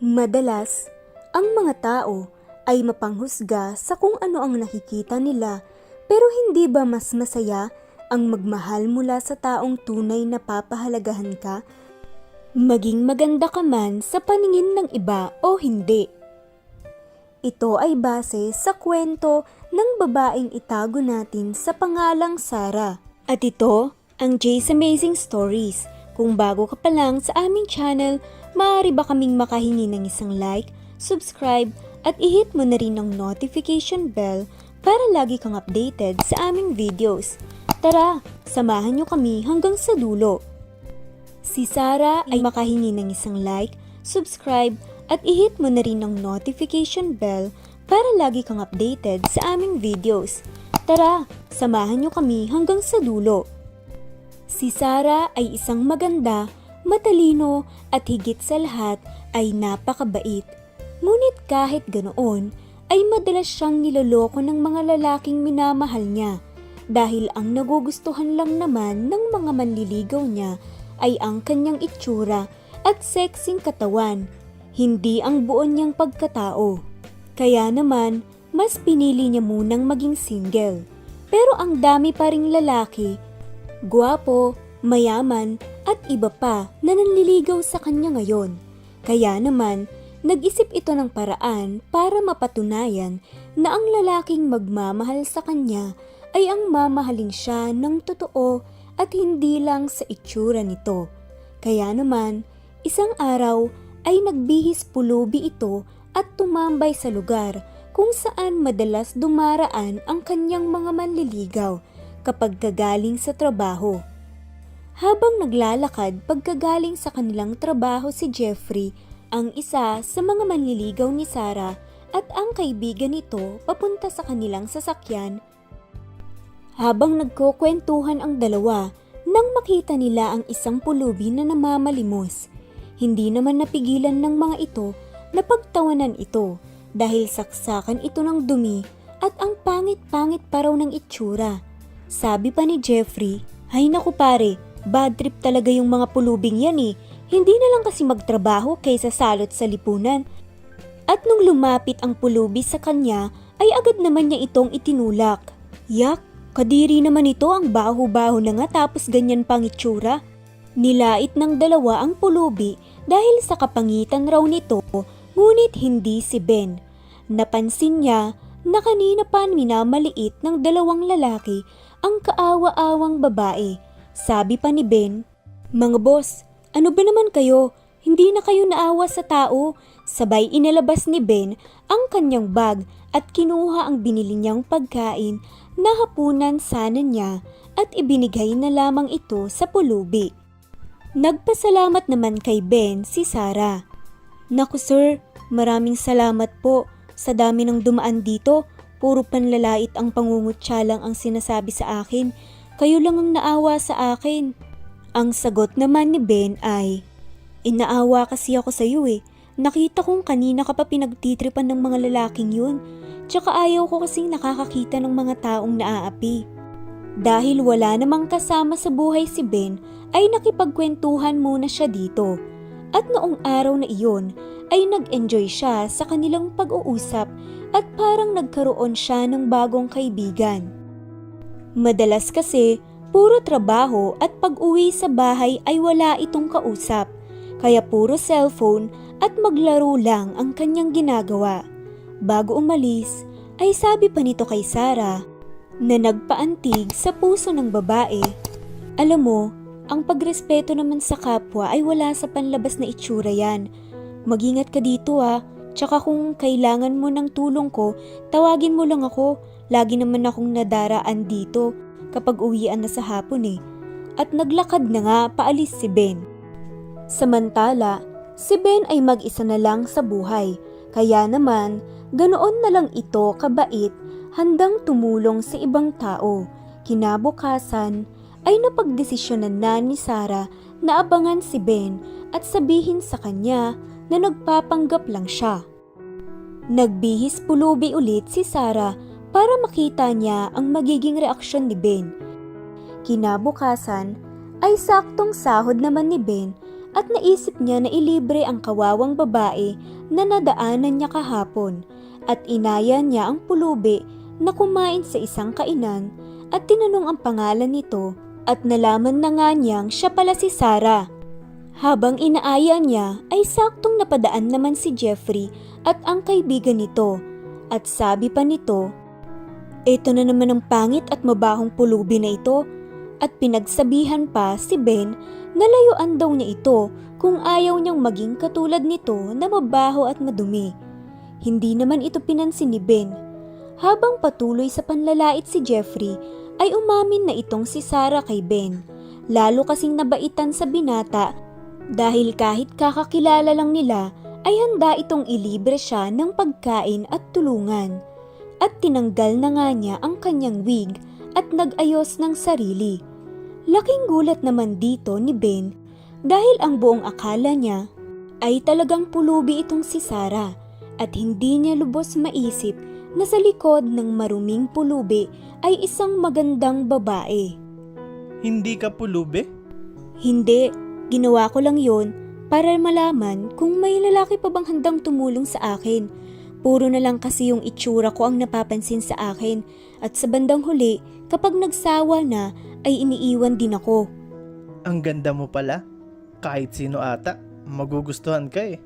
Madalas, ang mga tao ay mapanghusga sa kung ano ang nakikita nila pero hindi ba mas masaya ang magmahal mula sa taong tunay na papahalagahan ka? Maging maganda ka man sa paningin ng iba o hindi. Ito ay base sa kwento ng babaeng itago natin sa pangalang Sara. At ito ang Jay's Amazing Stories. Kung bago ka pa lang sa aming channel, maaari ba kaming makahingi ng isang like, subscribe, at i-hit mo na rin ang notification bell para lagi kang updated sa aming videos. Tara, samahan nyo kami hanggang sa dulo. Si Sarah ay makahingi ng isang like, subscribe, at i-hit mo na rin ang notification bell para lagi kang updated sa aming videos. Tara, samahan nyo kami hanggang sa dulo. Si Sarah ay isang maganda, matalino at higit sa lahat ay napakabait. Ngunit kahit ganoon, ay madalas siyang niloloko ng mga lalaking minamahal niya dahil ang nagugustuhan lang naman ng mga manliligaw niya ay ang kanyang itsura at sexing katawan, hindi ang buo niyang pagkatao. Kaya naman, mas pinili niya munang maging single. Pero ang dami pa ring lalaki, guwapo, mayaman at iba pa na nanliligaw sa kanya ngayon. Kaya naman, nag-isip ito ng paraan para mapatunayan na ang lalaking magmamahal sa kanya ay ang mamahalin siya ng totoo at hindi lang sa itsura nito. Kaya naman, isang araw ay nagbihis pulubi ito at tumambay sa lugar kung saan madalas dumaraan ang kanyang mga manliligaw kapag gagaling sa trabaho. Habang naglalakad pagkagaling sa kanilang trabaho si Jeffrey, ang isa sa mga manliligaw ni Sarah at ang kaibigan nito papunta sa kanilang sasakyan. Habang nagkukwentuhan ang dalawa, nang makita nila ang isang pulubi na namamalimos. Hindi naman napigilan ng mga ito na pagtawanan ito dahil saksakan ito ng dumi at ang pangit-pangit pa raw ng itsura. Sabi pa ni Jeffrey, Hay naku pare, bad trip talaga yung mga pulubing yan eh. Hindi na lang kasi magtrabaho kaysa salot sa lipunan. At nung lumapit ang pulubi sa kanya, ay agad naman niya itong itinulak. Yak, kadiri naman ito ang baho-baho na nga tapos ganyan pang itsura. Nilait ng dalawa ang pulubi dahil sa kapangitan raw nito, ngunit hindi si Ben. Napansin niya na kanina pa minamaliit ng dalawang lalaki ang kaawa-awang babae. Sabi pa ni Ben, Mga boss, ano ba naman kayo? Hindi na kayo naawa sa tao. Sabay inalabas ni Ben ang kanyang bag at kinuha ang binili niyang pagkain na hapunan sana niya at ibinigay na lamang ito sa pulubi. Nagpasalamat naman kay Ben si Sarah. Naku sir, maraming salamat po. Sa dami ng dumaan dito, puro panlalait ang pangungutya lang ang sinasabi sa akin. Kayo lang ang naawa sa akin. Ang sagot naman ni Ben ay, Inaawa kasi ako sa iyo eh. Nakita kong kanina ka pa pinagtitripan ng mga lalaking yun. Tsaka ayaw ko kasing nakakakita ng mga taong naaapi. Dahil wala namang kasama sa buhay si Ben, ay nakipagkwentuhan muna siya dito. At noong araw na iyon, ay nag-enjoy siya sa kanilang pag-uusap at parang nagkaroon siya ng bagong kaibigan. Madalas kasi, puro trabaho at pag-uwi sa bahay ay wala itong kausap, kaya puro cellphone at maglaro lang ang kanyang ginagawa. Bago umalis, ay sabi pa nito kay Sarah na nagpaantig sa puso ng babae. Alam mo, ang pagrespeto naman sa kapwa ay wala sa panlabas na itsura yan. Magingat ka dito ah, tsaka kung kailangan mo ng tulong ko, tawagin mo lang ako. Lagi naman akong nadaraan dito kapag uwian na sa hapon eh. At naglakad na nga paalis si Ben. Samantala, si Ben ay mag-isa na lang sa buhay. Kaya naman, ganoon na lang ito kabait handang tumulong sa ibang tao. Kinabukasan ay napagdesisyonan na ni Sarah na abangan si Ben at sabihin sa kanya na nagpapanggap lang siya. Nagbihis pulubi ulit si Sarah para makita niya ang magiging reaksyon ni Ben. Kinabukasan ay saktong sahod naman ni Ben at naisip niya na ilibre ang kawawang babae na nadaanan niya kahapon at inaya niya ang pulubi na kumain sa isang kainan at tinanong ang pangalan nito at nalaman na nga niyang siya pala si Sarah. Habang inaaya niya ay saktong napadaan naman si Jeffrey at ang kaibigan nito at sabi pa nito, Ito na naman ang pangit at mabahong pulubi na ito at pinagsabihan pa si Ben na layuan daw niya ito kung ayaw niyang maging katulad nito na mabaho at madumi. Hindi naman ito pinansin ni Ben. Habang patuloy sa panlalait si Jeffrey ay umamin na itong si Sarah kay Ben. Lalo kasing nabaitan sa binata dahil kahit kakakilala lang nila ay handa itong ilibre siya ng pagkain at tulungan. At tinanggal na nga niya ang kanyang wig at nag-ayos ng sarili. Laking gulat naman dito ni Ben dahil ang buong akala niya ay talagang pulubi itong si Sarah at hindi niya lubos maisip na sa likod ng maruming pulubi ay isang magandang babae. Hindi ka pulubi? Hindi, ginawa ko lang yon para malaman kung may lalaki pa bang handang tumulong sa akin. Puro na lang kasi yung itsura ko ang napapansin sa akin at sa bandang huli, kapag nagsawa na, ay iniiwan din ako. Ang ganda mo pala. Kahit sino ata, magugustuhan ka eh.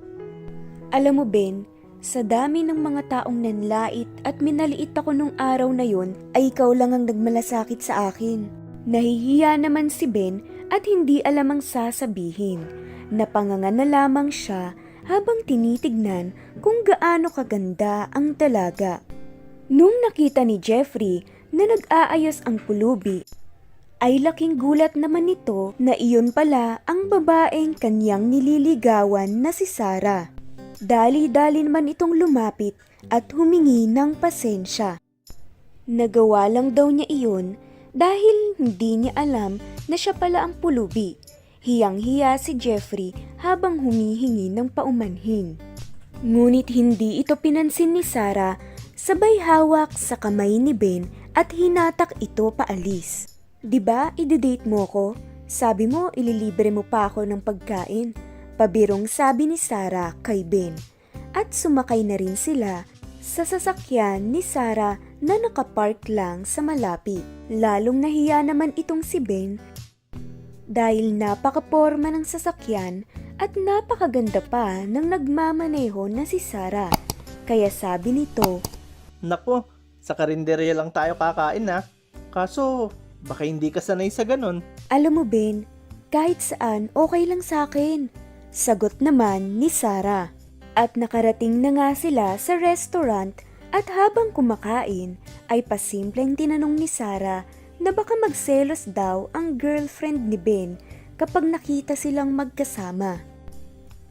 Alam mo Ben, sa dami ng mga taong nanlait at minaliit ako nung araw na yon ay ikaw lang ang nagmalasakit sa akin. Nahihiya naman si Ben at hindi alam ang sasabihin. Napanganga na lamang siya habang tinitignan kung gaano kaganda ang dalaga. Nung nakita ni Jeffrey na nag-aayos ang pulubi, ay laking gulat naman nito na iyon pala ang babaeng kanyang nililigawan na si Sarah. Dali-dali naman itong lumapit at humingi ng pasensya. Nagawa lang daw niya iyon dahil hindi niya alam na siya pala ang pulubi. Hiyang-hiya si Jeffrey habang humihingi ng paumanhin. Ngunit hindi ito pinansin ni Sarah, sabay hawak sa kamay ni Ben at hinatak ito paalis. 'Di ba, ide-date mo ko? Sabi mo ililibre mo pa ako ng pagkain. Pabirong sabi ni Sarah kay Ben. At sumakay na rin sila sa sasakyan ni Sarah na nakapark lang sa malapit. Lalong nahiya naman itong si Ben dahil napakaporma ng sasakyan at napakaganda pa ng nagmamaneho na si Sarah. Kaya sabi nito, Nako, sa karinderya lang tayo kakain ha. Kaso, baka hindi ka sanay sa ganun. Alam mo Ben, kahit saan okay lang sa akin. Sagot naman ni Sarah. At nakarating na nga sila sa restaurant at habang kumakain ay pasimpleng tinanong ni Sarah na baka magselos daw ang girlfriend ni Ben kapag nakita silang magkasama.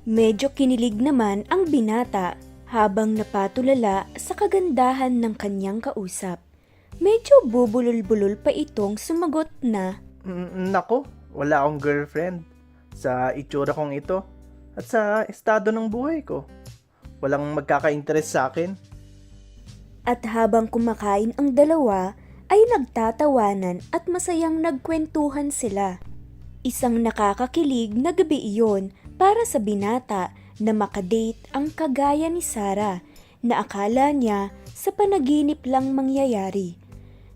Medyo kinilig naman ang binata habang napatulala sa kagandahan ng kanyang kausap. Medyo bubulol-bulol pa itong sumagot na Mm, nako, wala akong girlfriend. Sa itsura kong ito at sa estado ng buhay ko. Walang magkaka-interest sa akin. At habang kumakain ang dalawa, ay nagtatawanan at masayang nagkwentuhan sila. Isang nakakakilig na gabi iyon para sa binata na makadate ang kagaya ni Sarah na akala niya sa panaginip lang mangyayari.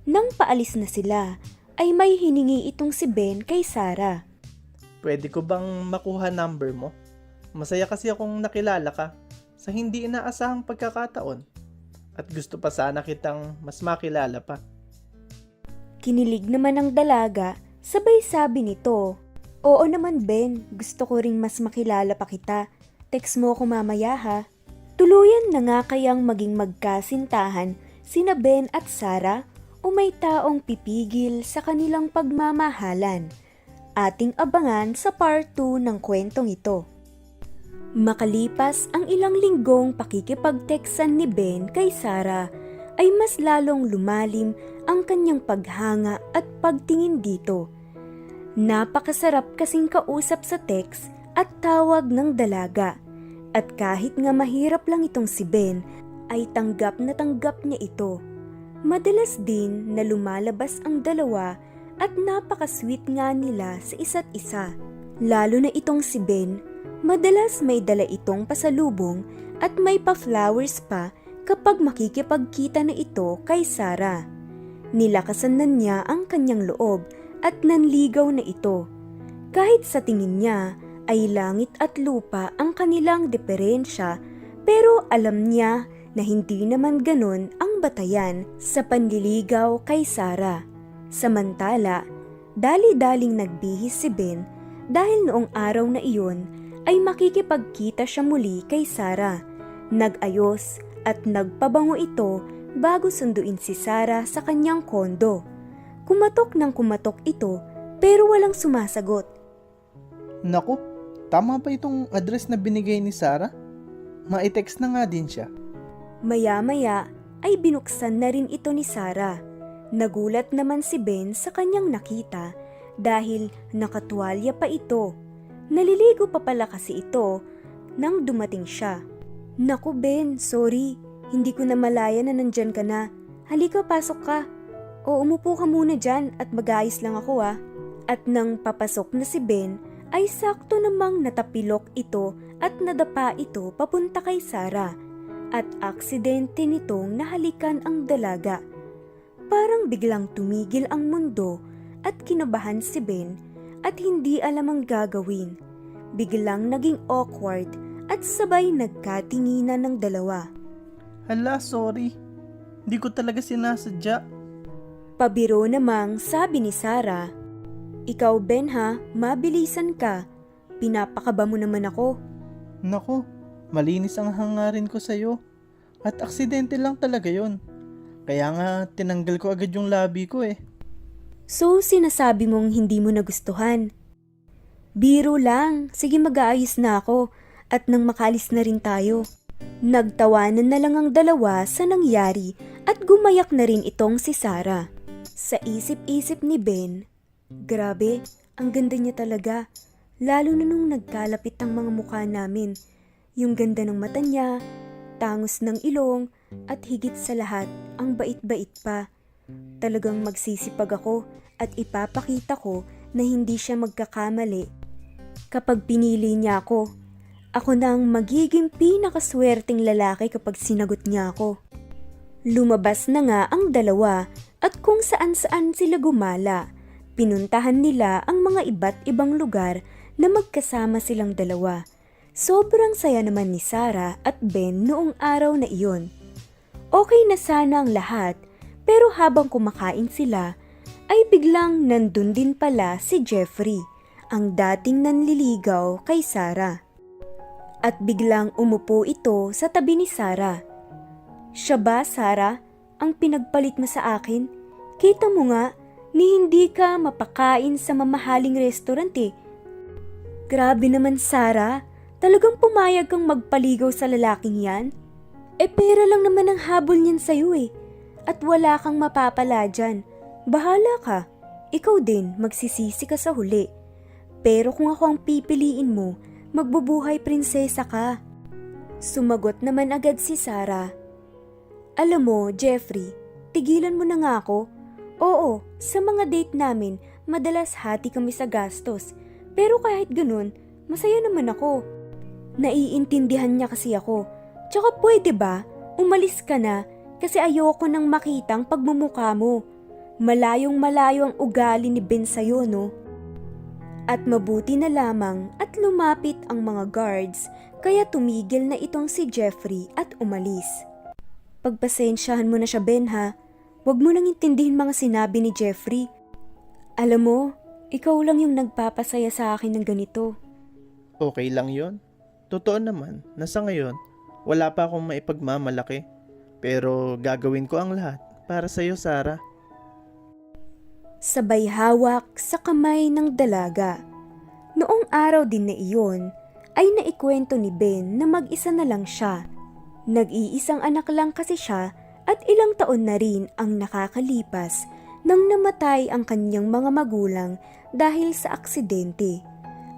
Nang paalis na sila, ay may hiningi itong si Ben kay Sarah. Pwede ko bang makuha number mo? Masaya kasi akong nakilala ka sa hindi inaasahang pagkakataon. At gusto pa sana kitang mas makilala pa. Kinilig naman ng dalaga, sabay sabi nito, Oo naman Ben, gusto ko ring mas makilala pa kita. Text mo ako mamaya ha. Tuluyan na nga kayang maging magkasintahan sina Ben at Sarah o may taong pipigil sa kanilang pagmamahalan. Ating abangan sa part 2 ng kwentong ito. Makalipas ang ilang linggong pakikipagteksan ni Ben kay Sarah, ay mas lalong lumalim ang kanyang paghanga at pagtingin dito. Napakasarap kasing kausap sa text at tawag ng dalaga. At kahit nga mahirap lang itong si Ben, ay tanggap na tanggap niya ito. Madalas din na lumalabas ang dalawa at napakasweet nga nila sa isa't isa. Lalo na itong si Ben, madalas may dala itong pasalubong at may pa-flowers pa kapag makikipagkita na ito kay Sarah. Nilakasan na niya ang kanyang loob at nanligaw na ito. Kahit sa tingin niya ay langit at lupa ang kanilang diferensya pero alam niya na hindi naman ganon ang batayan sa panliligaw kay Sarah. Samantala, dali-daling nagbihis si Ben dahil noong araw na iyon ay makikipagkita siya muli kay Sarah. Nag-ayos at nagpabango ito bago sunduin si Sarah sa kanyang kondo. Kumatok ng kumatok ito pero walang sumasagot. Naku, tama ba itong address na binigay ni Sarah? Ma-text na nga din siya. Maya-maya ay binuksan na rin ito ni Sarah. Nagulat naman si Ben sa kanyang nakita dahil nakatuwalya pa ito. Naliligo pa pala kasi ito nang dumating siya. Naku Ben, sorry. Hindi ko na malaya na nandyan ka na. Halika, pasok ka. O umupo ka muna dyan at mag-ayos lang ako ah. At nang papasok na si Ben, ay sakto namang natapilok ito at nadapa ito papunta kay Sarah at aksidente nitong nahalikan ang dalaga. Parang biglang tumigil ang mundo at kinabahan si Ben at hindi alam ang gagawin. Biglang naging awkward at sabay nagkatinginan ng dalawa. Hala, sorry. Hindi ko talaga sinasadya. Pabiro namang sabi ni Sarah, Ikaw Ben ha, mabilisan ka. Pinapakaba mo naman ako. Naku, malinis ang hangarin ko sa'yo. At aksidente lang talaga yon. Kaya nga, tinanggal ko agad yung labi ko eh. So sinasabi mong hindi mo nagustuhan. Biro lang, sige mag-aayos na ako at nang makalis na rin tayo. Nagtawanan na lang ang dalawa sa nangyari at gumayak na rin itong si Sarah. Sa isip-isip ni Ben, grabe, ang ganda niya talaga. Lalo na nung nagkalapit ang mga mukha namin. Yung ganda ng mata niya, tangos ng ilong, at higit sa lahat, ang bait-bait pa. Talagang magsisipag ako at ipapakita ko na hindi siya magkakamali. Kapag pinili niya ako, ako na ang magiging pinakaswerteng lalaki kapag sinagot niya ako. Lumabas na nga ang dalawa at kung saan-saan sila gumala. Pinuntahan nila ang mga iba't ibang lugar na magkasama silang dalawa. Sobrang saya naman ni Sarah at Ben noong araw na iyon. Okay na sana ang lahat, pero habang kumakain sila, ay biglang nandun din pala si Jeffrey, ang dating nanliligaw kay Sarah. At biglang umupo ito sa tabi ni Sarah. Siya ba, Sarah, ang pinagpalit mo sa akin? Kita mo nga, ni hindi ka mapakain sa mamahaling restaurant eh. Grabe naman, Sarah. Talagang pumayag kang magpaligaw sa lalaking yan? Eh pera lang naman ang habol niyan sa'yo eh. At wala kang mapapala dyan. Bahala ka. Ikaw din, magsisisi ka sa huli. Pero kung ako ang pipiliin mo, magbubuhay prinsesa ka. Sumagot naman agad si Sarah. Alam mo, Jeffrey, tigilan mo na nga ako. Oo, sa mga date namin, madalas hati kami sa gastos. Pero kahit ganun, masaya naman ako. Naiintindihan niya kasi ako. Tsaka pwede ba, umalis ka na kasi ayoko nang makitang pagmumukha mo. Malayong malayo ang ugali ni Ben sa'yo, no? At mabuti na lamang at lumapit ang mga guards kaya tumigil na itong si Jeffrey at umalis. Pagpasensyahan mo na siya, Ben, ha? Huwag mo nang intindihin mga sinabi ni Jeffrey. Alam mo, ikaw lang yung nagpapasaya sa akin ng ganito. Okay lang yon. Totoo naman na sa ngayon, wala pa akong maipagmamalaki. Pero gagawin ko ang lahat para sa'yo, Sarah. Sabay hawak sa kamay ng dalaga. Noong araw din na iyon, ay naikwento ni Ben na mag-isa na lang siya. Nag-iisang anak lang kasi siya at ilang taon na rin ang nakakalipas nang namatay ang kanyang mga magulang dahil sa aksidente.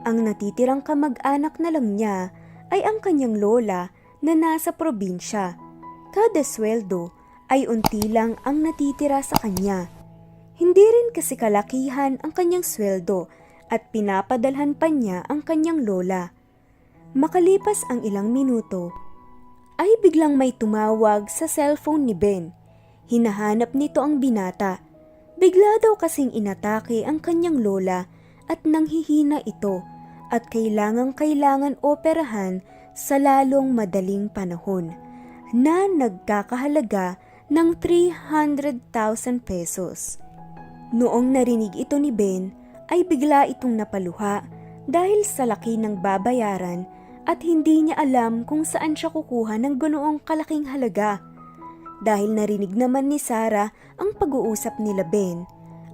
Ang natitirang kamag-anak na lang niya ay ang kanyang lola na nasa probinsya. Kada sweldo ay unti lang ang natitira sa kanya. Hindi rin kasi kalakihan ang kanyang sweldo at pinapadalhan pa niya ang kanyang lola. Makalipas ang ilang minuto, ay biglang may tumawag sa cellphone ni Ben. Hinahanap nito ang binata. Bigla daw kasing inatake ang kanyang lola at nanghihina ito at kailangang kailangan operahan sa lalong madaling panahon na nagkakahalaga ng 300,000 pesos. Noong narinig ito ni Ben ay bigla itong napaluha dahil sa laki ng babayaran at hindi niya alam kung saan siya kukuha ng ganoong kalaking halaga. Dahil narinig naman ni Sarah ang pag-uusap nila Ben,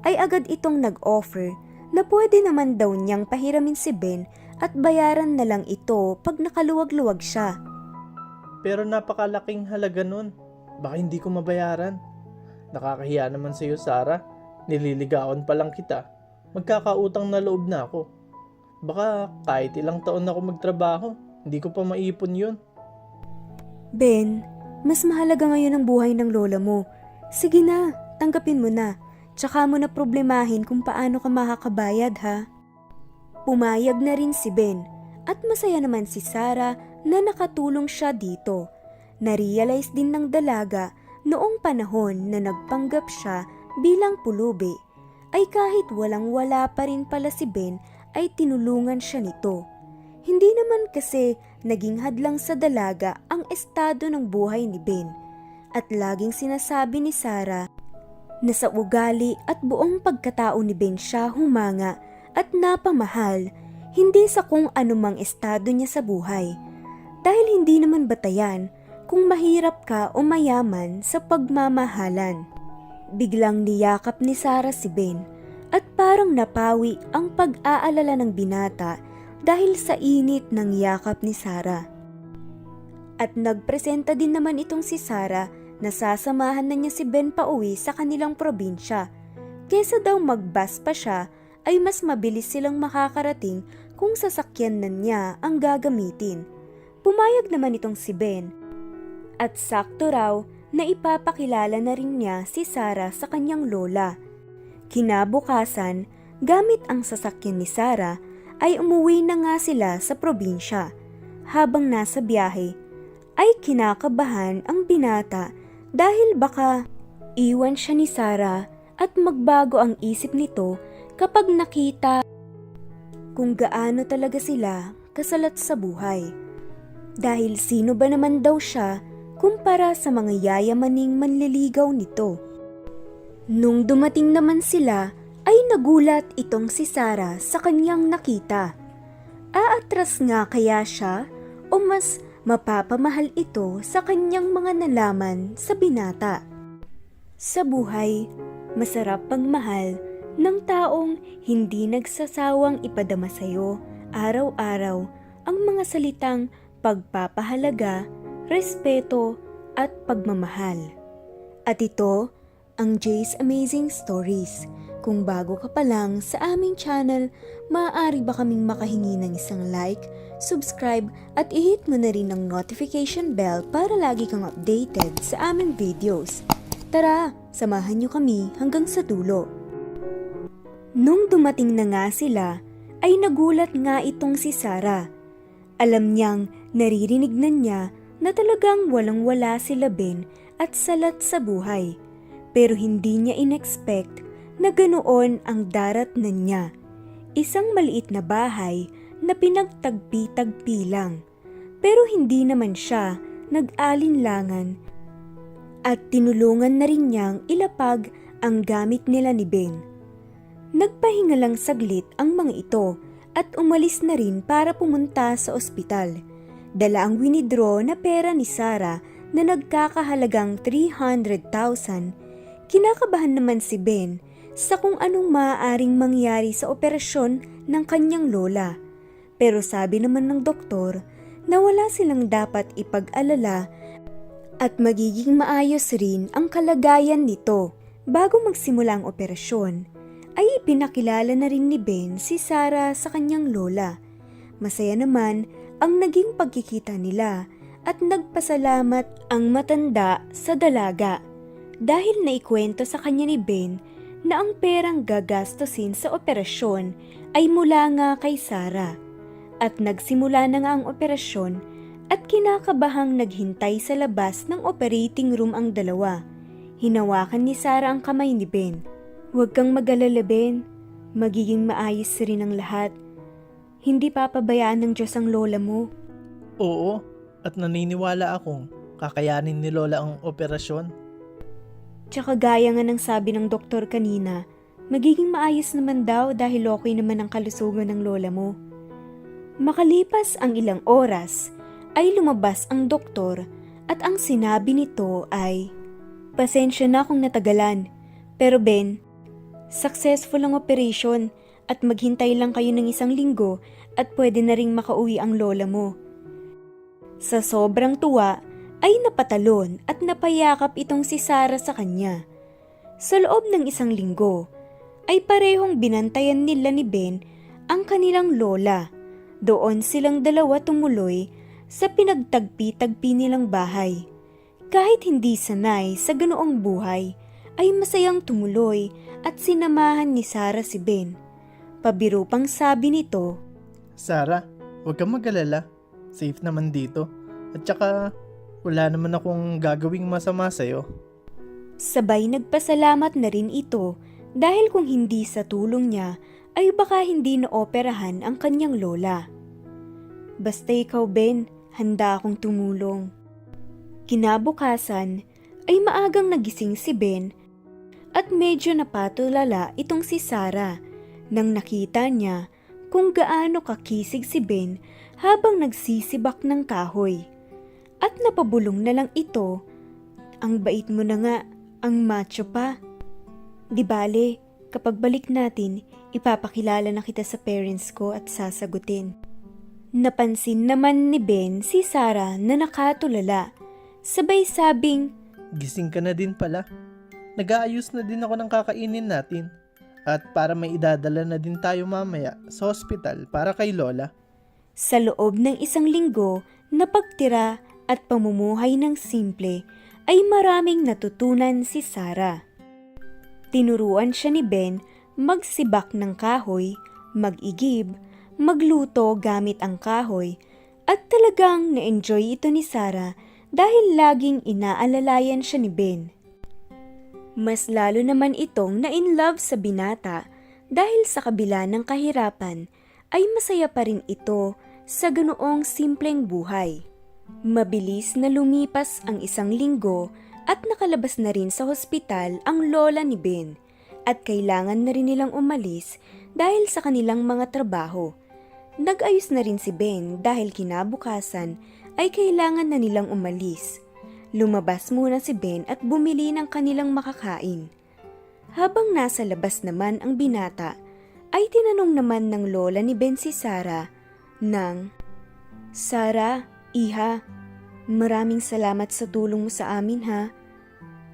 ay agad itong nag-offer na pwede naman daw niyang pahiramin si Ben at bayaran na lang ito pag nakaluwag-luwag siya. Pero napakalaking halaga nun. Baka hindi ko mabayaran. Nakakahiya naman sa iyo, Sarah. Nililigawan pa lang kita. Magkakautang na loob na ako. Baka kahit ilang taon na ako magtrabaho, hindi ko pa maipon yun. Ben, mas mahalaga ngayon ang buhay ng lola mo. Sige na, tanggapin mo na. Tsaka mo na problemahin kung paano ka makakabayad ha. Pumayag na rin si Ben at masaya naman si Sarah na nakatulong siya dito. Narealize din ng dalaga noong panahon na nagpanggap siya bilang pulubi ay kahit walang wala pa rin pala si Ben ay tinulungan siya nito. Hindi naman kasi naging hadlang sa dalaga ang estado ng buhay ni Ben at laging sinasabi ni Sarah na sa ugali at buong pagkatao ni Ben siya humanga at napamahal hindi sa kung anumang estado niya sa buhay. Dahil hindi naman batayan kung mahirap ka o mayaman sa pagmamahalan. Biglang niyakap ni Sarah si Ben at parang napawi ang pag-aalala ng binata dahil sa init ng yakap ni Sarah. At nagpresenta din naman itong si Sarah na sasamahan na niya si Ben pauwi sa kanilang probinsya. Kesa daw magbas pa siya ay mas mabilis silang makakarating kung sasakyan na niya ang gagamitin. Pumayag naman itong si Ben. At sakto raw na ipapakilala na rin niya si Sarah sa kanyang lola. Kinabukasan, gamit ang sasakyan ni Sarah, ay umuwi na nga sila sa probinsya. Habang nasa biyahe, ay kinakabahan ang binata dahil baka iwan siya ni Sarah at magbago ang isip nito kapag nakita kung gaano talaga sila kasalat sa buhay. Dahil sino ba naman daw siya kumpara sa mga yayamaning manliligaw nito. Nung dumating naman sila, ay nagulat itong si Sarah sa kanyang nakita. Aatras nga kaya siya o mas mapapamahal ito sa kanyang mga nalaman sa binata. Sa buhay, masarap pagmahal ng taong hindi nagsasawang ipadama sa'yo araw-araw ang mga salitang pagpapahalaga, respeto at pagmamahal. At ito ang Jay's Amazing Stories. Kung bago ka pa lang sa aming channel, maaari ba kaming makahingi ng isang like, subscribe at i-hit mo na rin ang notification bell para lagi kang updated sa aming videos. Tara, samahan niyo kami hanggang sa dulo. Nung dumating na nga sila, ay nagulat nga itong si Sarah. Alam niyang naririnig na niya na talagang walang-wala sila Ben at salat sa buhay. Pero hindi niya inexpect na ganoon ang darat na niya. Isang maliit na bahay na pinagtagpi-tagpi lang. Pero hindi naman siya nag-alinlangan at tinulungan na rin niyang ilapag ang gamit nila ni Ben. Nagpahinga lang saglit ang mga ito at umalis na rin para pumunta sa ospital. Dala ang winidraw na pera ni Sarah na nagkakahalagang 300,000. Kinakabahan naman si Ben sa kung anong maaaring mangyari sa operasyon ng kanyang lola. Pero sabi naman ng doktor na wala silang dapat ipag-alala at magiging maayos rin ang kalagayan nito. Bago magsimula ang operasyon, ay ipinakilala na rin ni Ben si Sarah sa kanyang lola. Masaya naman ang naging pagkikita nila at nagpasalamat ang matanda sa dalaga dahil naikwento sa kanya ni Ben na ang perang gagastusin sa operasyon ay mula nga kay Sarah at nagsimula na nga ang operasyon at kinakabahang naghintay sa labas ng operating room ang dalawa. Hinawakan ni Sarah ang kamay ni Ben. Huwag kang mag-alala Ben, magiging maayos rin ang lahat. Hindi papabayaan ng Diyos ang lola mo. Oo, at naniniwala akong kakayanin ni Lola ang operasyon. Tsaka gaya nga ng sabi ng doktor kanina, magiging maayos naman daw dahil okay naman ang kalusugan ng lola mo. Makalipas ang ilang oras, ay lumabas ang doktor at ang sinabi nito ay, Pasensya na kung natagalan, pero Ben, successful ang operation at maghintay lang kayo ng isang linggo at pwede na ring makauwi ang lola mo. Sa sobrang tuwa, ay napatalon at napayakap itong si Sarah sa kanya. Sa loob ng isang linggo, ay parehong binantayan nila ni Ben ang kanilang lola. Doon silang dalawa tumuloy sa pinagtagpi-tagpi nilang bahay. Kahit hindi sanay sa ganoong buhay, ay masayang tumuloy at sinamahan ni Sarah si Ben. Pabiro pang sabi nito, Sarah, huwag kang mag-alala. Safe naman dito. At saka, wala naman akong gagawing masama sa'yo. Sabay nagpasalamat na rin ito dahil kung hindi sa tulong niya ay baka hindi naoperahan ang kanyang lola. Basta ikaw Ben, handa akong tumulong. Kinabukasan ay maagang nagising si Ben at medyo napatulala itong si Sarah nang nakita niya kung gaano kakisig si Ben habang nagsisibak ng kahoy. At napabulong na lang ito ang bait mo na nga, ang macho pa. Di bale, kapag balik natin, ipapakilala na kita sa parents ko at sasagutin. Napansin naman ni Ben si Sarah na nakatulala. Sabay sabing, Gising ka na din pala. Nag-aayos na din ako ng kakainin natin. At para may idadala na din tayo mamaya sa hospital para kay Lola. sa loob ng isang linggo na pagtira at pamumuhay ng simple ay maraming natutunan si Sarah. Tinuruan siya ni Ben magsibak ng kahoy, mag-igib, magluto gamit ang kahoy, at talagang na-enjoy ito ni Sarah dahil laging inaalalayan siya ni Ben. Mas lalo naman itong na-in-love sa binata dahil sa kabila ng kahirapan ay masaya pa rin ito sa ganoong simpleng buhay. Mabilis na lumipas ang isang linggo at nakalabas na rin sa hospital ang lola ni Ben at kailangan na rin nilang umalis dahil sa kanilang mga trabaho. Nag-ayos na rin si Ben dahil kinabukasan ay kailangan na nilang umalis. Lumabas muna si Ben at bumili ng kanilang makakain. Habang nasa labas naman ang binata, ay tinanong naman ng lola ni Ben si Sarah ng, Sarah, iha, maraming salamat sa tulong mo sa amin ha.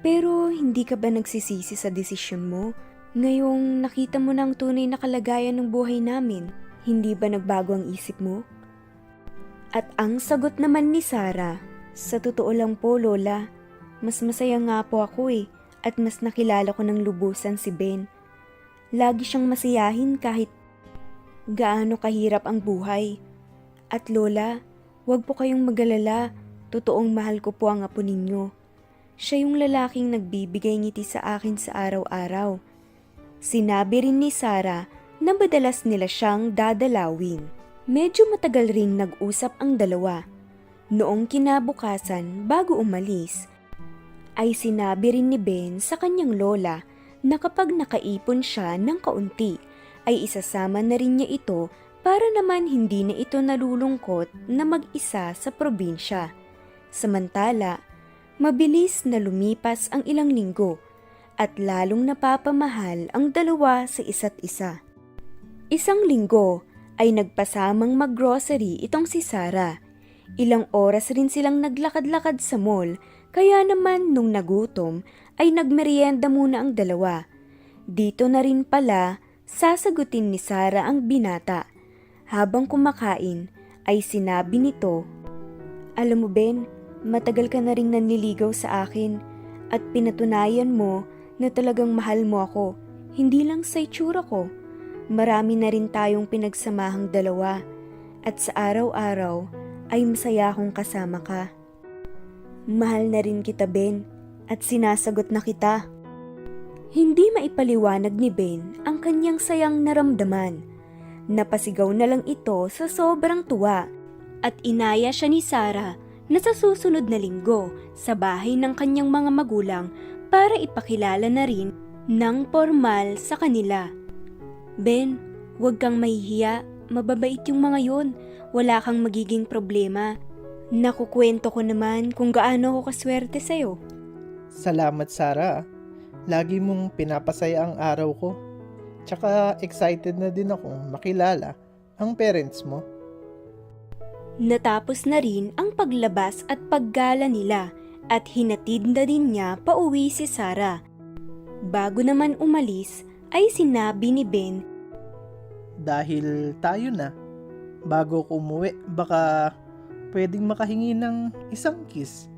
Pero hindi ka ba nagsisisi sa desisyon mo? Ngayong nakita mo na ang tunay na kalagayan ng buhay namin, hindi ba nagbago ang isip mo? At ang sagot naman ni Sarah, sa totoo lang po Lola, mas masaya nga po ako eh at mas nakilala ko ng lubusan si Ben. Lagi siyang masiyahin kahit gaano kahirap ang buhay. At Lola, huwag po kayong magalala, totoong mahal ko po ang apo ninyo. Siya yung lalaking nagbibigay ngiti sa akin sa araw-araw. Sinabi rin ni Sarah na madalas nila siyang dadalawin. Medyo matagal ring nag-usap ang dalawa. Noong kinabukasan bago umalis, ay sinabi rin ni Ben sa kanyang lola na kapag nakaipon siya ng kaunti, ay isasama na rin niya ito para naman hindi na ito nalulungkot na mag-isa sa probinsya. Samantala, mabilis na lumipas ang ilang linggo at lalong napapamahal ang dalawa sa isa't isa. Isang linggo ay nagpasamang maggrocery itong si Sarah. Ilang oras rin silang naglakad-lakad sa mall kaya naman nung nagutom ay nagmerienda muna ang dalawa. Dito na rin pala sasagutin ni Sarah ang binata. Habang kumakain ay sinabi nito, Alam mo Ben, matagal ka na rin nanliligaw sa akin at pinatunayan mo na talagang mahal mo ako, hindi lang sa itsura ko. marami na rin tayong pinagsamahang dalawa at sa araw-araw ay masaya akong kasama ka. Mahal na rin kita, Ben, at sinasagot na kita. Hindi maipaliwanag ni Ben ang kanyang sayang naramdaman. Napasigaw na lang ito sa sobrang tuwa at inaya siya ni Sarah na sa susunod na linggo sa bahay ng kanyang mga magulang para ipakilala na rin ng formal sa kanila. Ben, huwag kang mahihiya. Mababait yung mga yon. Wala kang magiging problema. Nakukwento ko naman kung gaano ako kaswerte sa'yo. Salamat, Sarah. Lagi mong pinapasaya ang araw ko. Tsaka excited na din akong makilala ang parents mo. Natapos na rin ang paglabas at paggala nila at hinatid na din niya pauwi si Sarah. Bago naman umalis ay sinabi ni Ben Dahil tayo na, bago ko umuwi, baka pwedeng makahingi ng isang kiss.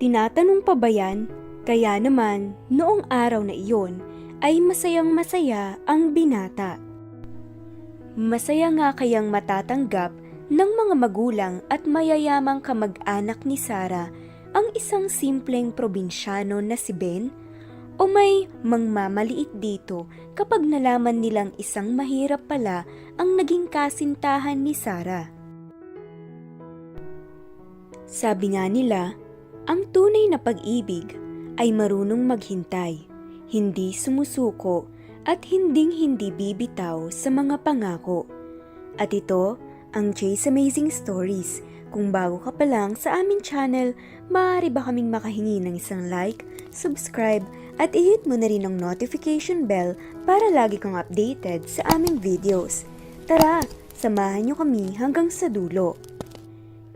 Tinatanong pa ba yan? Kaya naman, noong araw na iyon, ay masayang masaya ang binata. Masaya nga kayang matatanggap ng mga magulang at mayayamang kamag-anak ni Sarah ang isang simpleng probinsyano na si Ben? O may mangmamaliit dito kapag nalaman nilang isang mahirap pala ang naging kasintahan ni Sarah? Sabi nga nila, ang tunay na pag-ibig ay marunong maghintay, hindi sumusuko at hinding-hindi bibitaw sa mga pangako. At ito ang Jay's Amazing Stories. Kung bago ka pa lang sa aming channel, maaari ba kaming makahingi ng isang like, subscribe, at i-hit mo na rin ang notification bell para lagi kang updated sa aming videos. Tara, samahan niyo kami hanggang sa dulo.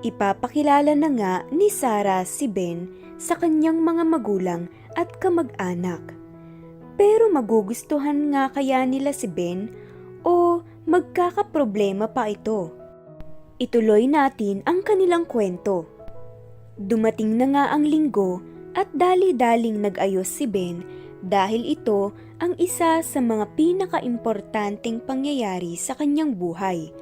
Ipapakilala na nga ni Sarah si Ben sa kanyang mga magulang at kamag-anak. Pero magugustuhan nga kaya nila si Ben o magkakaproblema pa ito? Ituloy natin ang kanilang kwento. Dumating na nga ang linggo at dali-daling nag-ayos si Ben dahil ito ang isa sa mga pinaka-importanting pangyayari sa kanyang buhay.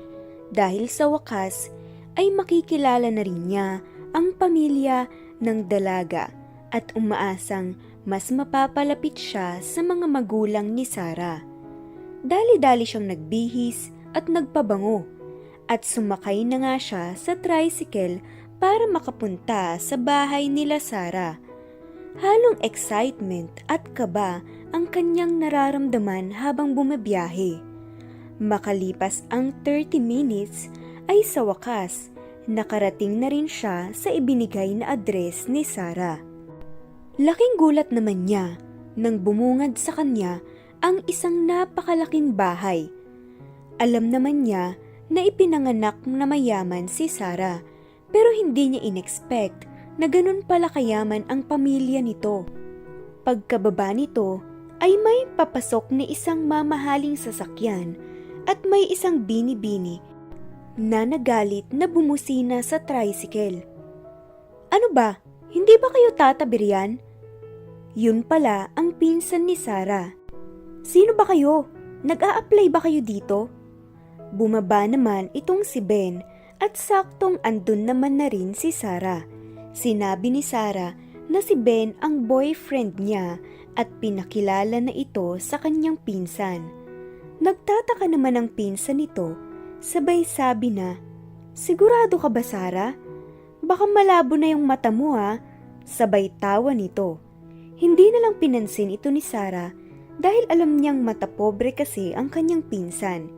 Dahil sa wakas ay makikilala na rin niya ang pamilya ng dalaga at umaasang mas mapapalapit siya sa mga magulang ni Sarah. Dali-dali siyang nagbihis at nagpabango at sumakay na nga siya sa tricycle para makapunta sa bahay nila Sarah. Halong excitement at kaba ang kanyang nararamdaman habang bumabiyahe. Makalipas ang 30 minutes ay sa wakas, nakarating na rin siya sa ibinigay na address ni Sarah. Laking gulat naman niya nang bumungad sa kanya ang isang napakalaking bahay. Alam naman niya na ipinanganak na mayaman si Sarah pero hindi niya inexpect na ganun pala kayaman ang pamilya nito. Pagkababa nito ay may papasok na isang mamahaling sasakyan at may isang bini-bini na nagalit na bumusina sa tricycle. Ano ba? Hindi ba kayo tatabirian? Yun pala ang pinsan ni Sarah. Sino ba kayo? Nag-a-apply ba kayo dito? Bumaba naman itong si Ben at saktong andun naman na rin si Sarah. Sinabi ni Sarah na si Ben ang boyfriend niya at pinakilala na ito sa kanyang pinsan. Nagtataka naman ang pinsan nito, sabay sabi na, Sigurado ka ba Sarah? Baka malabo na yung mata mo ha? Sabay tawa nito. Hindi na lang pinansin ito ni Sarah dahil alam niyang mata pobre kasi ang kanyang pinsan.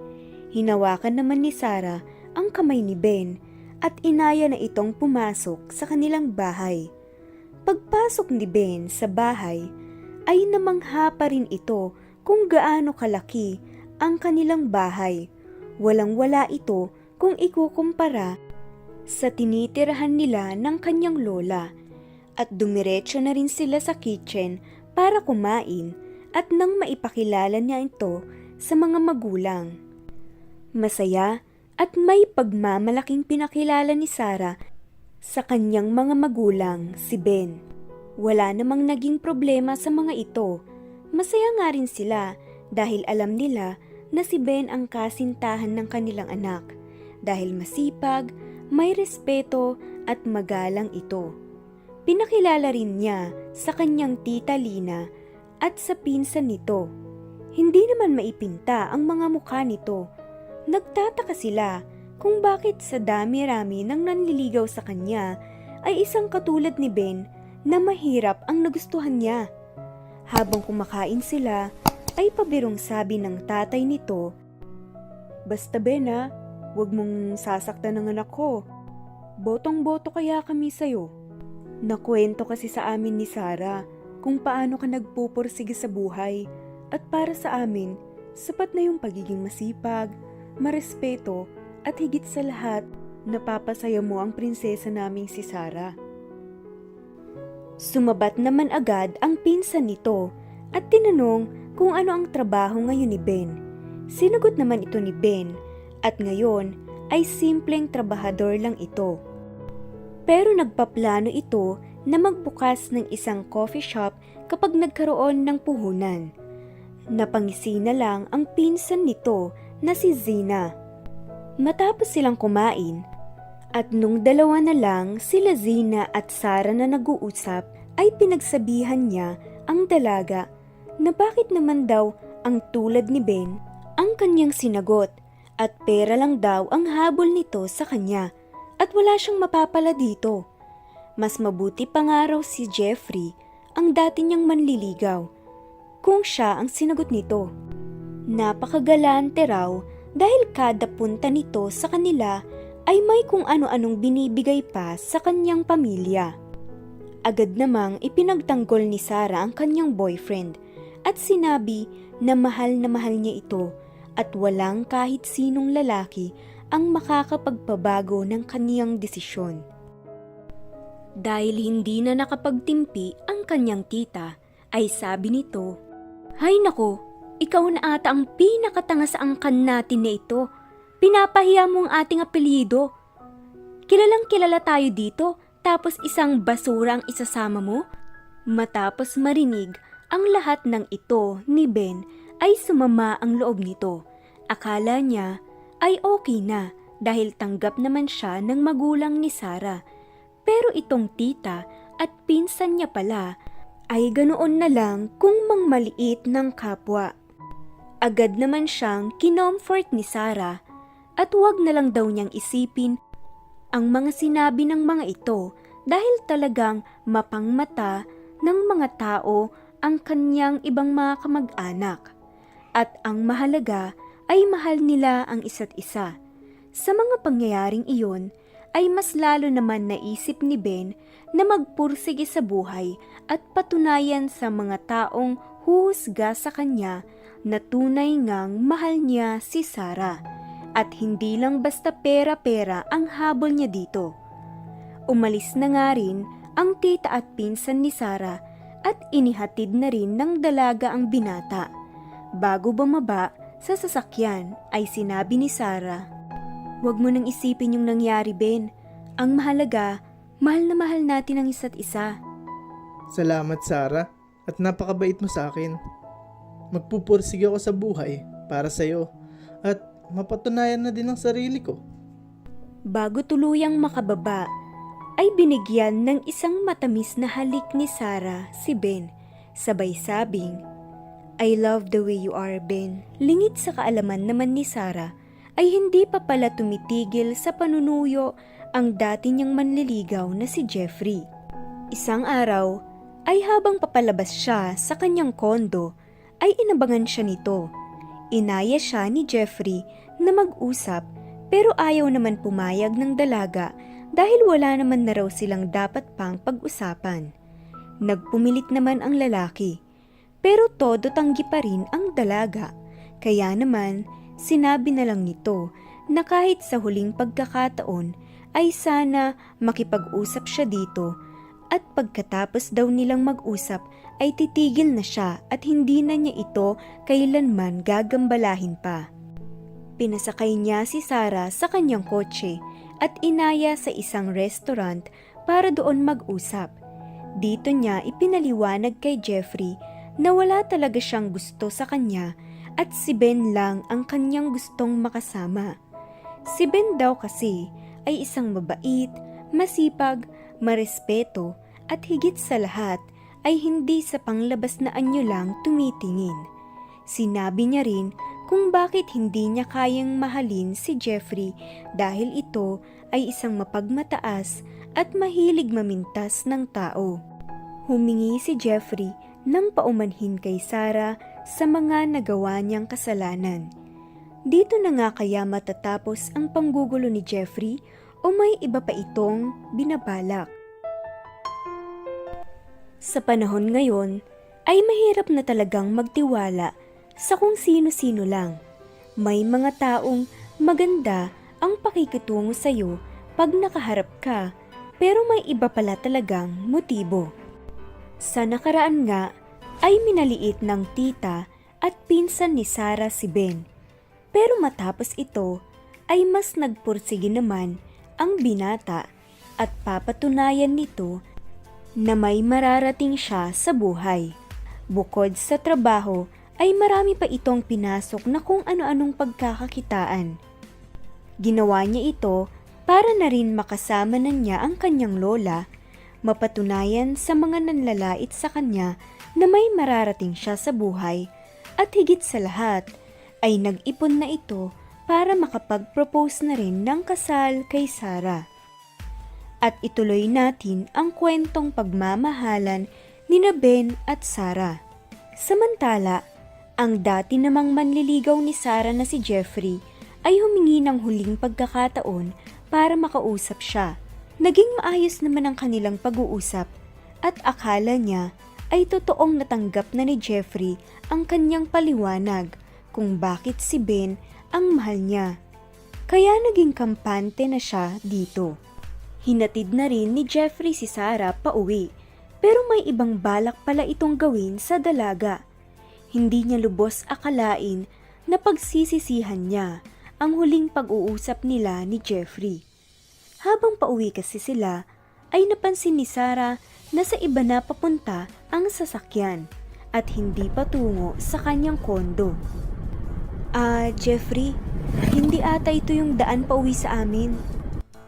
Hinawakan naman ni Sarah ang kamay ni Ben at inaya na itong pumasok sa kanilang bahay. Pagpasok ni Ben sa bahay, ay namangha pa rin ito kung gaano kalaki ang kanilang bahay. Walang-wala ito kung ikukumpara sa tinitirahan nila ng kanyang lola at dumiretso na rin sila sa kitchen para kumain at nang maipakilala niya ito sa mga magulang. Masaya at may pagmamalaking pinakilala ni Sarah sa kanyang mga magulang, si Ben. Wala namang naging problema sa mga ito. Masaya nga rin sila dahil alam nila na si Ben ang kasintahan ng kanilang anak dahil masipag, may respeto at magalang ito. Pinakilala rin niya sa kanyang tita Lina at sa pinsan nito. Hindi naman maipinta ang mga mukha nito. Nagtataka sila kung bakit sa dami-rami ng nanliligaw sa kanya ay isang katulad ni Ben na mahirap ang nagustuhan niya. Habang kumakain sila, ay pabirong sabi ng tatay nito, Basta Ben ha, huwag mong sasaktan ng anak ko. Botong-boto kaya kami sa'yo. Nakwento kasi sa amin ni Sarah kung paano ka nagpupursige sa buhay at para sa amin, sapat na yung pagiging masipag, marespeto at higit sa lahat, napapasaya mo ang prinsesa naming si Sarah. Sumabat naman agad ang pinsan nito at tinanong kung ano ang trabaho ngayon ni Ben. Sinagot naman ito ni Ben at ngayon ay simpleng trabahador lang ito. Pero nagpaplano ito na magbukas ng isang coffee shop kapag nagkaroon ng puhunan. Napangisi na lang ang pinsan nito na si Zina. Matapos silang kumain, at nung dalawa na lang sila Zina at Sara na nag-uusap ay pinagsabihan niya ang dalaga na bakit naman daw ang tulad ni Ben ang kanyang sinagot at pera lang daw ang habol nito sa kanya at wala siyang mapapala dito. Mas mabuti pa nga raw si Jeffrey ang dati niyang manliligaw kung siya ang sinagot nito. Napakagalante raw dahil kada punta nito sa kanila ay may kung ano-anong binibigay pa sa kanyang pamilya. Agad namang ipinagtanggol ni Sarah ang kanyang boyfriend at sinabi na mahal na mahal niya ito at walang kahit sinong lalaki ang makakapagpabago ng kaniyang desisyon. Dahil hindi na nakapagtimpi ang kanyang tita, ay sabi nito, Hay nako, ikaw na ata ang pinakatanga sa angkan natin na ito. Pinapahiya mo ang ating apelyido. Kilalang kilala tayo dito, tapos isang basura ang isasama mo? Matapos marinig ang lahat ng ito ni Ben ay sumama ang loob nito. Akala niya ay okay na dahil tanggap naman siya ng magulang ni Sarah. Pero itong tita at pinsan niya pala ay ganoon na lang kung mangmaliit ng kapwa. Agad naman siyang kinomfort ni Sarah at huwag na lang daw niyang isipin ang mga sinabi ng mga ito dahil talagang mapangmata ng mga tao ang kanyang ibang mga kamag-anak. At ang mahalaga ay mahal nila ang isa't isa. Sa mga pangyayaring iyon, ay mas lalo naman naisip ni Ben na magpursige sa buhay at patunayan sa mga taong huhusga sa kanya na tunay ngang mahal niya si Sarah at hindi lang basta pera-pera ang habol niya dito. Umalis na nga rin ang tita at pinsan ni Sarah at inihatid na rin ng dalaga ang binata. Bago bumaba sa sasakyan ay sinabi ni Sarah, Huwag mo nang isipin yung nangyari, Ben. Ang mahalaga, mahal na mahal natin ang isa't isa. Salamat Sarah at napakabait mo sa akin. Magpupursige ako sa buhay para sa'yo at mapatunayan na din ang sarili ko. Bago tuluyang makababa, ay binigyan ng isang matamis na halik ni Sarah si Ben. Sabay sabing, I love the way you are, Ben. Lingit sa kaalaman naman ni Sarah, ay hindi pa pala tumitigil sa panunuyo ang dati niyang manliligaw na si Jeffrey. Isang araw, ay habang papalabas siya sa kanyang kondo, ay inabangan siya nito. Inaya siya ni Jeffrey na mag-usap pero ayaw naman pumayag ng dalaga dahil wala naman na raw silang dapat pang pag-usapan. Nagpumilit naman ang lalaki pero todo tanggi pa rin ang dalaga. Kaya naman, sinabi na lang nito na kahit sa huling pagkakataon ay sana makipag-usap siya dito at pagkatapos daw nilang mag-usap ay titigil na siya at hindi na niya ito kailanman gagambalahin pa. Pinasakay niya si Sarah sa kanyang kotse at inaya sa isang restaurant para doon mag-usap. Dito niya ipinaliwanag kay Jeffrey na wala talaga siyang gusto sa kanya at si Ben lang ang kanyang gustong makasama. Si Ben daw kasi ay isang mabait, masipag, marespeto at higit sa lahat ay hindi sa panglabas na anyo lang tumitingin. Sinabi niya rin kung bakit hindi niya kayang mahalin si Jeffrey dahil ito ay isang mapagmataas at mahilig mamintas ng tao. Humingi si Jeffrey ng paumanhin kay Sarah sa mga nagawa niyang kasalanan. Dito na nga kaya matatapos ang panggugulo ni Jeffrey o may iba pa itong binabalak. Sa panahon ngayon, ay mahirap na talagang magtiwala sa kung sino-sino lang. May mga taong maganda ang pakikitungo sa'yo pag nakaharap ka, pero may iba pala talagang motibo. Sa nakaraan nga, ay minaliit ng tita at pinsan ni Sarah si Ben. Pero matapos ito, ay mas nagpursige naman ang binata at papatunayan nito na may mararating siya sa buhay. Bukod sa trabaho, ay marami pa itong pinasok na kung ano-anong pagkakakitaan. Ginawa niya ito para na rin makasama na niya ang kanyang lola, mapatunayan sa mga nanlalait sa kanya na may mararating siya sa buhay, at higit sa lahat ay nag-ipon na ito para makapag-propose na rin ng kasal kay Sarah. At ituloy natin ang kwentong pagmamahalan ni na Ben at Sarah. Samantala, ang dati namang manliligaw ni Sarah na si Jeffrey ay humingi ng huling pagkakataon para makausap siya. Naging maayos naman ang kanilang pag-uusap at akala niya ay totoong natanggap na ni Jeffrey ang kanyang paliwanag kung bakit si Ben ang mahal niya. Kaya naging kampante na siya dito. Hinatid na rin ni Jeffrey si Sarah pauwi pero may ibang balak pala itong gawin sa dalaga. Hindi niya lubos akalain na pagsisisihan niya ang huling pag-uusap nila ni Jeffrey. Habang pauwi kasi sila, ay napansin ni Sarah na sa iba na papunta ang sasakyan at hindi patungo sa kanyang kondo. Ah, Jeffrey, hindi ata ito yung daan pauwi sa amin.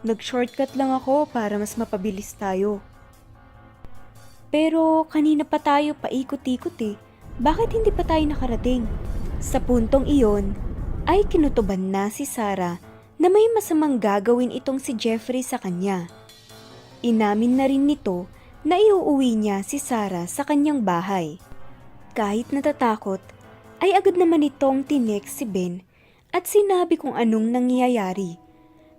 Nag-shortcut lang ako para mas mapabilis tayo. Pero kanina pa tayo paikot-ikot eh. Bakit hindi pa tayo nakarating? Sa puntong iyon, ay kinutuban na si Sarah na may masamang gagawin itong si Jeffrey sa kanya. Inamin na rin nito na iuuwi niya si Sarah sa kanyang bahay. Kahit natatakot, ay agad naman itong tinext si Ben at sinabi kung anong nangyayari.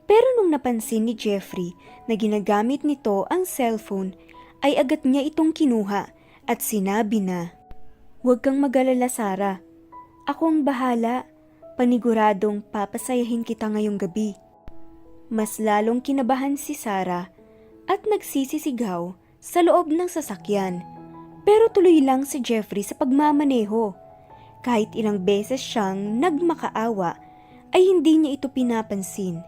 Pero nung napansin ni Jeffrey na ginagamit nito ang cellphone, ay agad niya itong kinuha at sinabi na, Huwag kang magalala Sarah, ako ang bahala, paniguradong papasayahin kita ngayong gabi. Mas lalong kinabahan si Sarah at nagsisisigaw sa loob ng sasakyan. Pero tuloy lang si Jeffrey sa pagmamaneho. Kahit ilang beses siyang nagmakaawa, ay hindi niya ito pinapansin.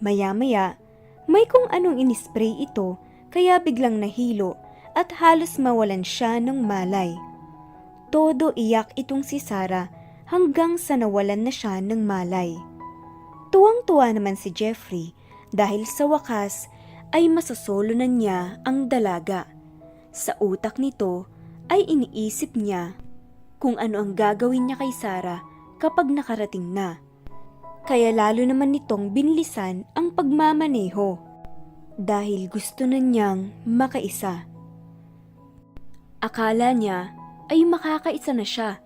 Maya-maya, may kung anong inispray ito kaya biglang nahilo at halos mawalan siya ng malay. Todo iyak itong si Sarah hanggang sa nawalan na siya ng malay. Tuwang-tuwa naman si Jeffrey dahil sa wakas ay masasolo na niya ang dalaga. Sa utak nito ay iniisip niya kung ano ang gagawin niya kay Sarah kapag nakarating na. Kaya lalo naman nitong binilisan ang pagmamaneho dahil gusto na niyang makaisa. Akala niya ay makakaisa na siya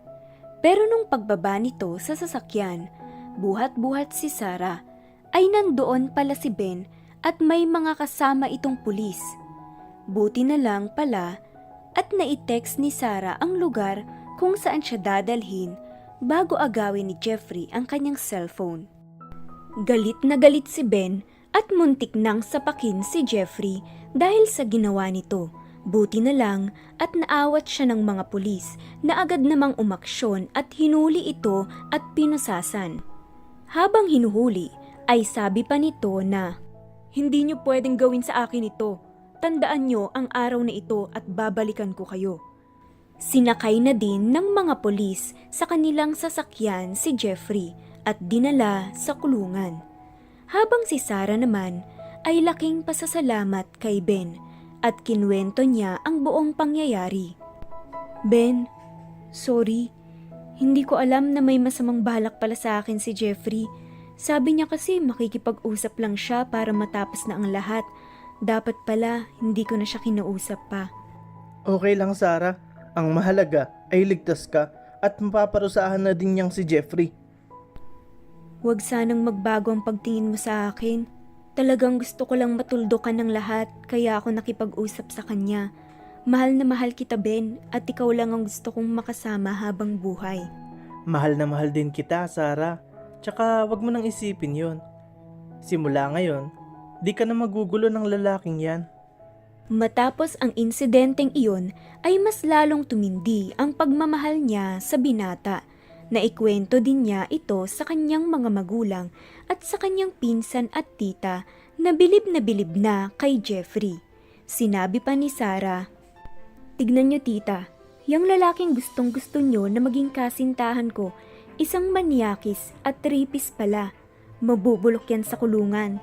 pero nung pagbaba nito sa sasakyan, buhat-buhat si Sarah ay nandoon pala si Ben at may mga kasama itong pulis. Buti na lang pala at naitext ni Sarah ang lugar kung saan siya dadalhin bago agawin ni Jeffrey ang kanyang cellphone. Galit na galit si Ben at muntik nang sapakin si Jeffrey dahil sa ginawa nito. Buti na lang at naawat siya ng mga pulis na agad namang umaksyon at hinuli ito at pinusasan. Habang hinuhuli ay sabi pa nito na, Hindi niyo pwedeng gawin sa akin ito. Tandaan niyo ang araw na ito at babalikan ko kayo. Sinakay na din ng mga polis sa kanilang sasakyan si Jeffrey at dinala sa kulungan. Habang si Sarah naman ay laking pasasalamat kay Ben at kinwento niya ang buong pangyayari. Ben, sorry. Hindi ko alam na may masamang balak pala sa akin si Jeffrey. Sabi niya kasi makikipag-usap lang siya para matapos na ang lahat. Dapat pala hindi ko na siya kinausap pa. Okay lang, Sarah. Ang mahalaga ay ligtas ka at mapaparusahan na din niyang si Jeffrey. Huwag sanang magbago ang pagtingin mo sa akin. Talagang gusto ko lang matuldukan ng lahat kaya ako nakipag-usap sa kanya. Mahal na mahal kita Ben at ikaw lang ang gusto kong makasama habang buhay. Mahal na mahal din kita, Sarah. Tsaka wag mo nang isipin yon. Simula ngayon, di ka na magugulo ng lalaking yan. Matapos ang insidenteng iyon ay mas lalong tumindi ang pagmamahal niya sa binata. Naikwento din niya ito sa kanyang mga magulang at sa kanyang pinsan at tita na bilib na bilib na kay Jeffrey. Sinabi pa ni Sarah, Tignan niyo tita, yung lalaking gustong gusto niyo na maging kasintahan ko, isang manyakis at rapist pala. Mabubulok yan sa kulungan.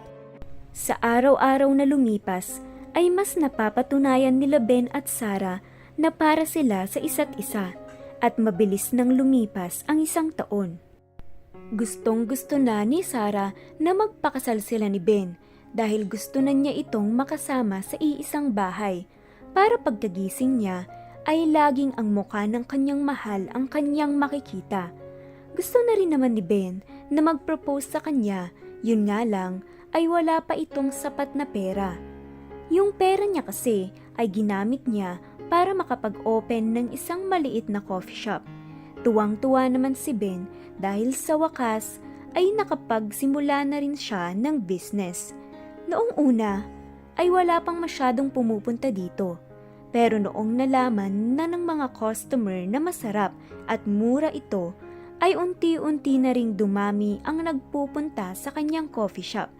Sa araw-araw na lumipas, ay mas napapatunayan nila Ben at Sarah na para sila sa isa't isa at mabilis nang lumipas ang isang taon. Gustong gusto na ni Sarah na magpakasal sila ni Ben dahil gusto na niya itong makasama sa iisang bahay para pagkagising niya ay laging ang mukha ng kanyang mahal ang kanyang makikita. Gusto na rin naman ni Ben na mag-propose sa kanya, yun nga lang ay wala pa itong sapat na pera. Yung pera niya kasi ay ginamit niya para makapag-open ng isang maliit na coffee shop. Tuwang-tuwa naman si Ben dahil sa wakas ay nakapagsimula na rin siya ng business. Noong una ay wala pang masyadong pumupunta dito. Pero noong nalaman na ng mga customer na masarap at mura ito, ay unti-unti na ring dumami ang nagpupunta sa kanyang coffee shop.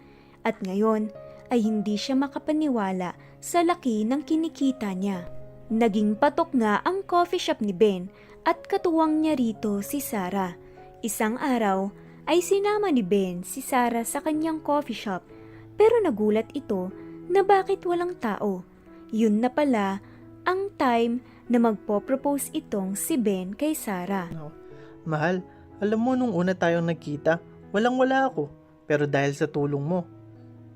At ngayon ay hindi siya makapaniwala sa laki ng kinikita niya. Naging patok nga ang coffee shop ni Ben at katuwang niya rito si Sarah. Isang araw ay sinama ni Ben si Sarah sa kanyang coffee shop pero nagulat ito na bakit walang tao. Yun na pala ang time na magpo-propose itong si Ben kay Sarah. Mahal, alam mo nung una tayong nagkita, walang wala ako. Pero dahil sa tulong mo,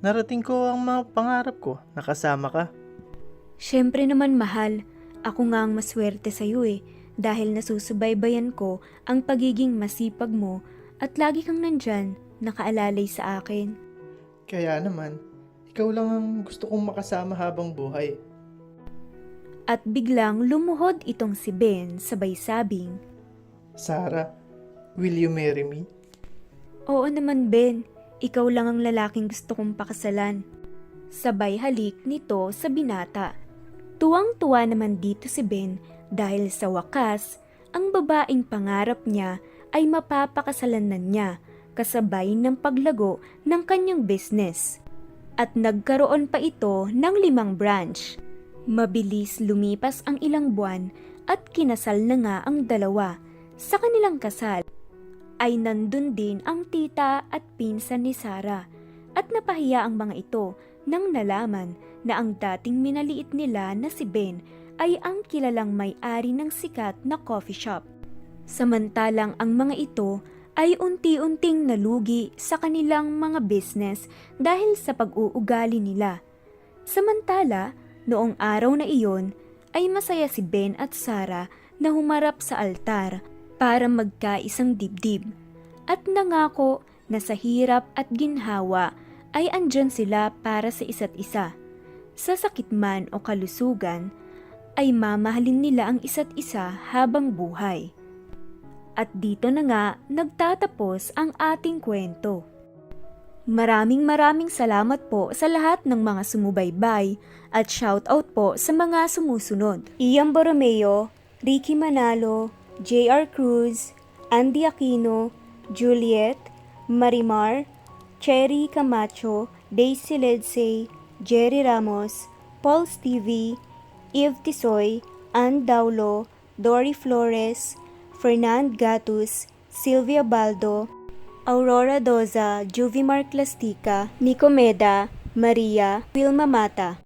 narating ko ang mga pangarap ko, nakasama ka. Siyempre naman mahal, ako nga ang maswerte sa iyo eh dahil nasusubaybayan ko ang pagiging masipag mo at lagi kang nandyan nakaalalay sa akin. Kaya naman, ikaw lang ang gusto kong makasama habang buhay. At biglang lumuhod itong si Ben sabay sabing, Sarah, will you marry me? Oo naman Ben, ikaw lang ang lalaking gusto kong pakasalan. Sabay halik nito sa binata. Tuwang-tuwa naman dito si Ben dahil sa wakas, ang babaeng pangarap niya ay mapapakasalan na niya kasabay ng paglago ng kanyang business. At nagkaroon pa ito ng limang branch. Mabilis lumipas ang ilang buwan at kinasal na nga ang dalawa. Sa kanilang kasal, ay nandun din ang tita at pinsan ni Sarah at napahiya ang mga ito nang nalaman na ang dating minaliit nila na si Ben ay ang kilalang may-ari ng sikat na coffee shop. Samantalang ang mga ito ay unti-unting nalugi sa kanilang mga business dahil sa pag-uugali nila. Samantala, noong araw na iyon ay masaya si Ben at Sarah na humarap sa altar para magkaisang dibdib at nangako na sa hirap at ginhawa ay andyan sila para sa isa't isa. Sa sakit man o kalusugan, ay mamahalin nila ang isa't isa habang buhay. At dito na nga nagtatapos ang ating kwento. Maraming maraming salamat po sa lahat ng mga sumubaybay at shoutout po sa mga sumusunod. Ian Borromeo, Ricky Manalo, JR Cruz, Andy Aquino, Juliet, Marimar, Cherry Camacho, Daisy Ledsay, Jerry Ramos, Paul Stevie, Eve Tisoy, Ann Daulo, Dory Flores, Fernand Gatus, Silvia Baldo, Aurora Doza, Juvimar Clastica, Nico Meda, Maria, Wilma Mata.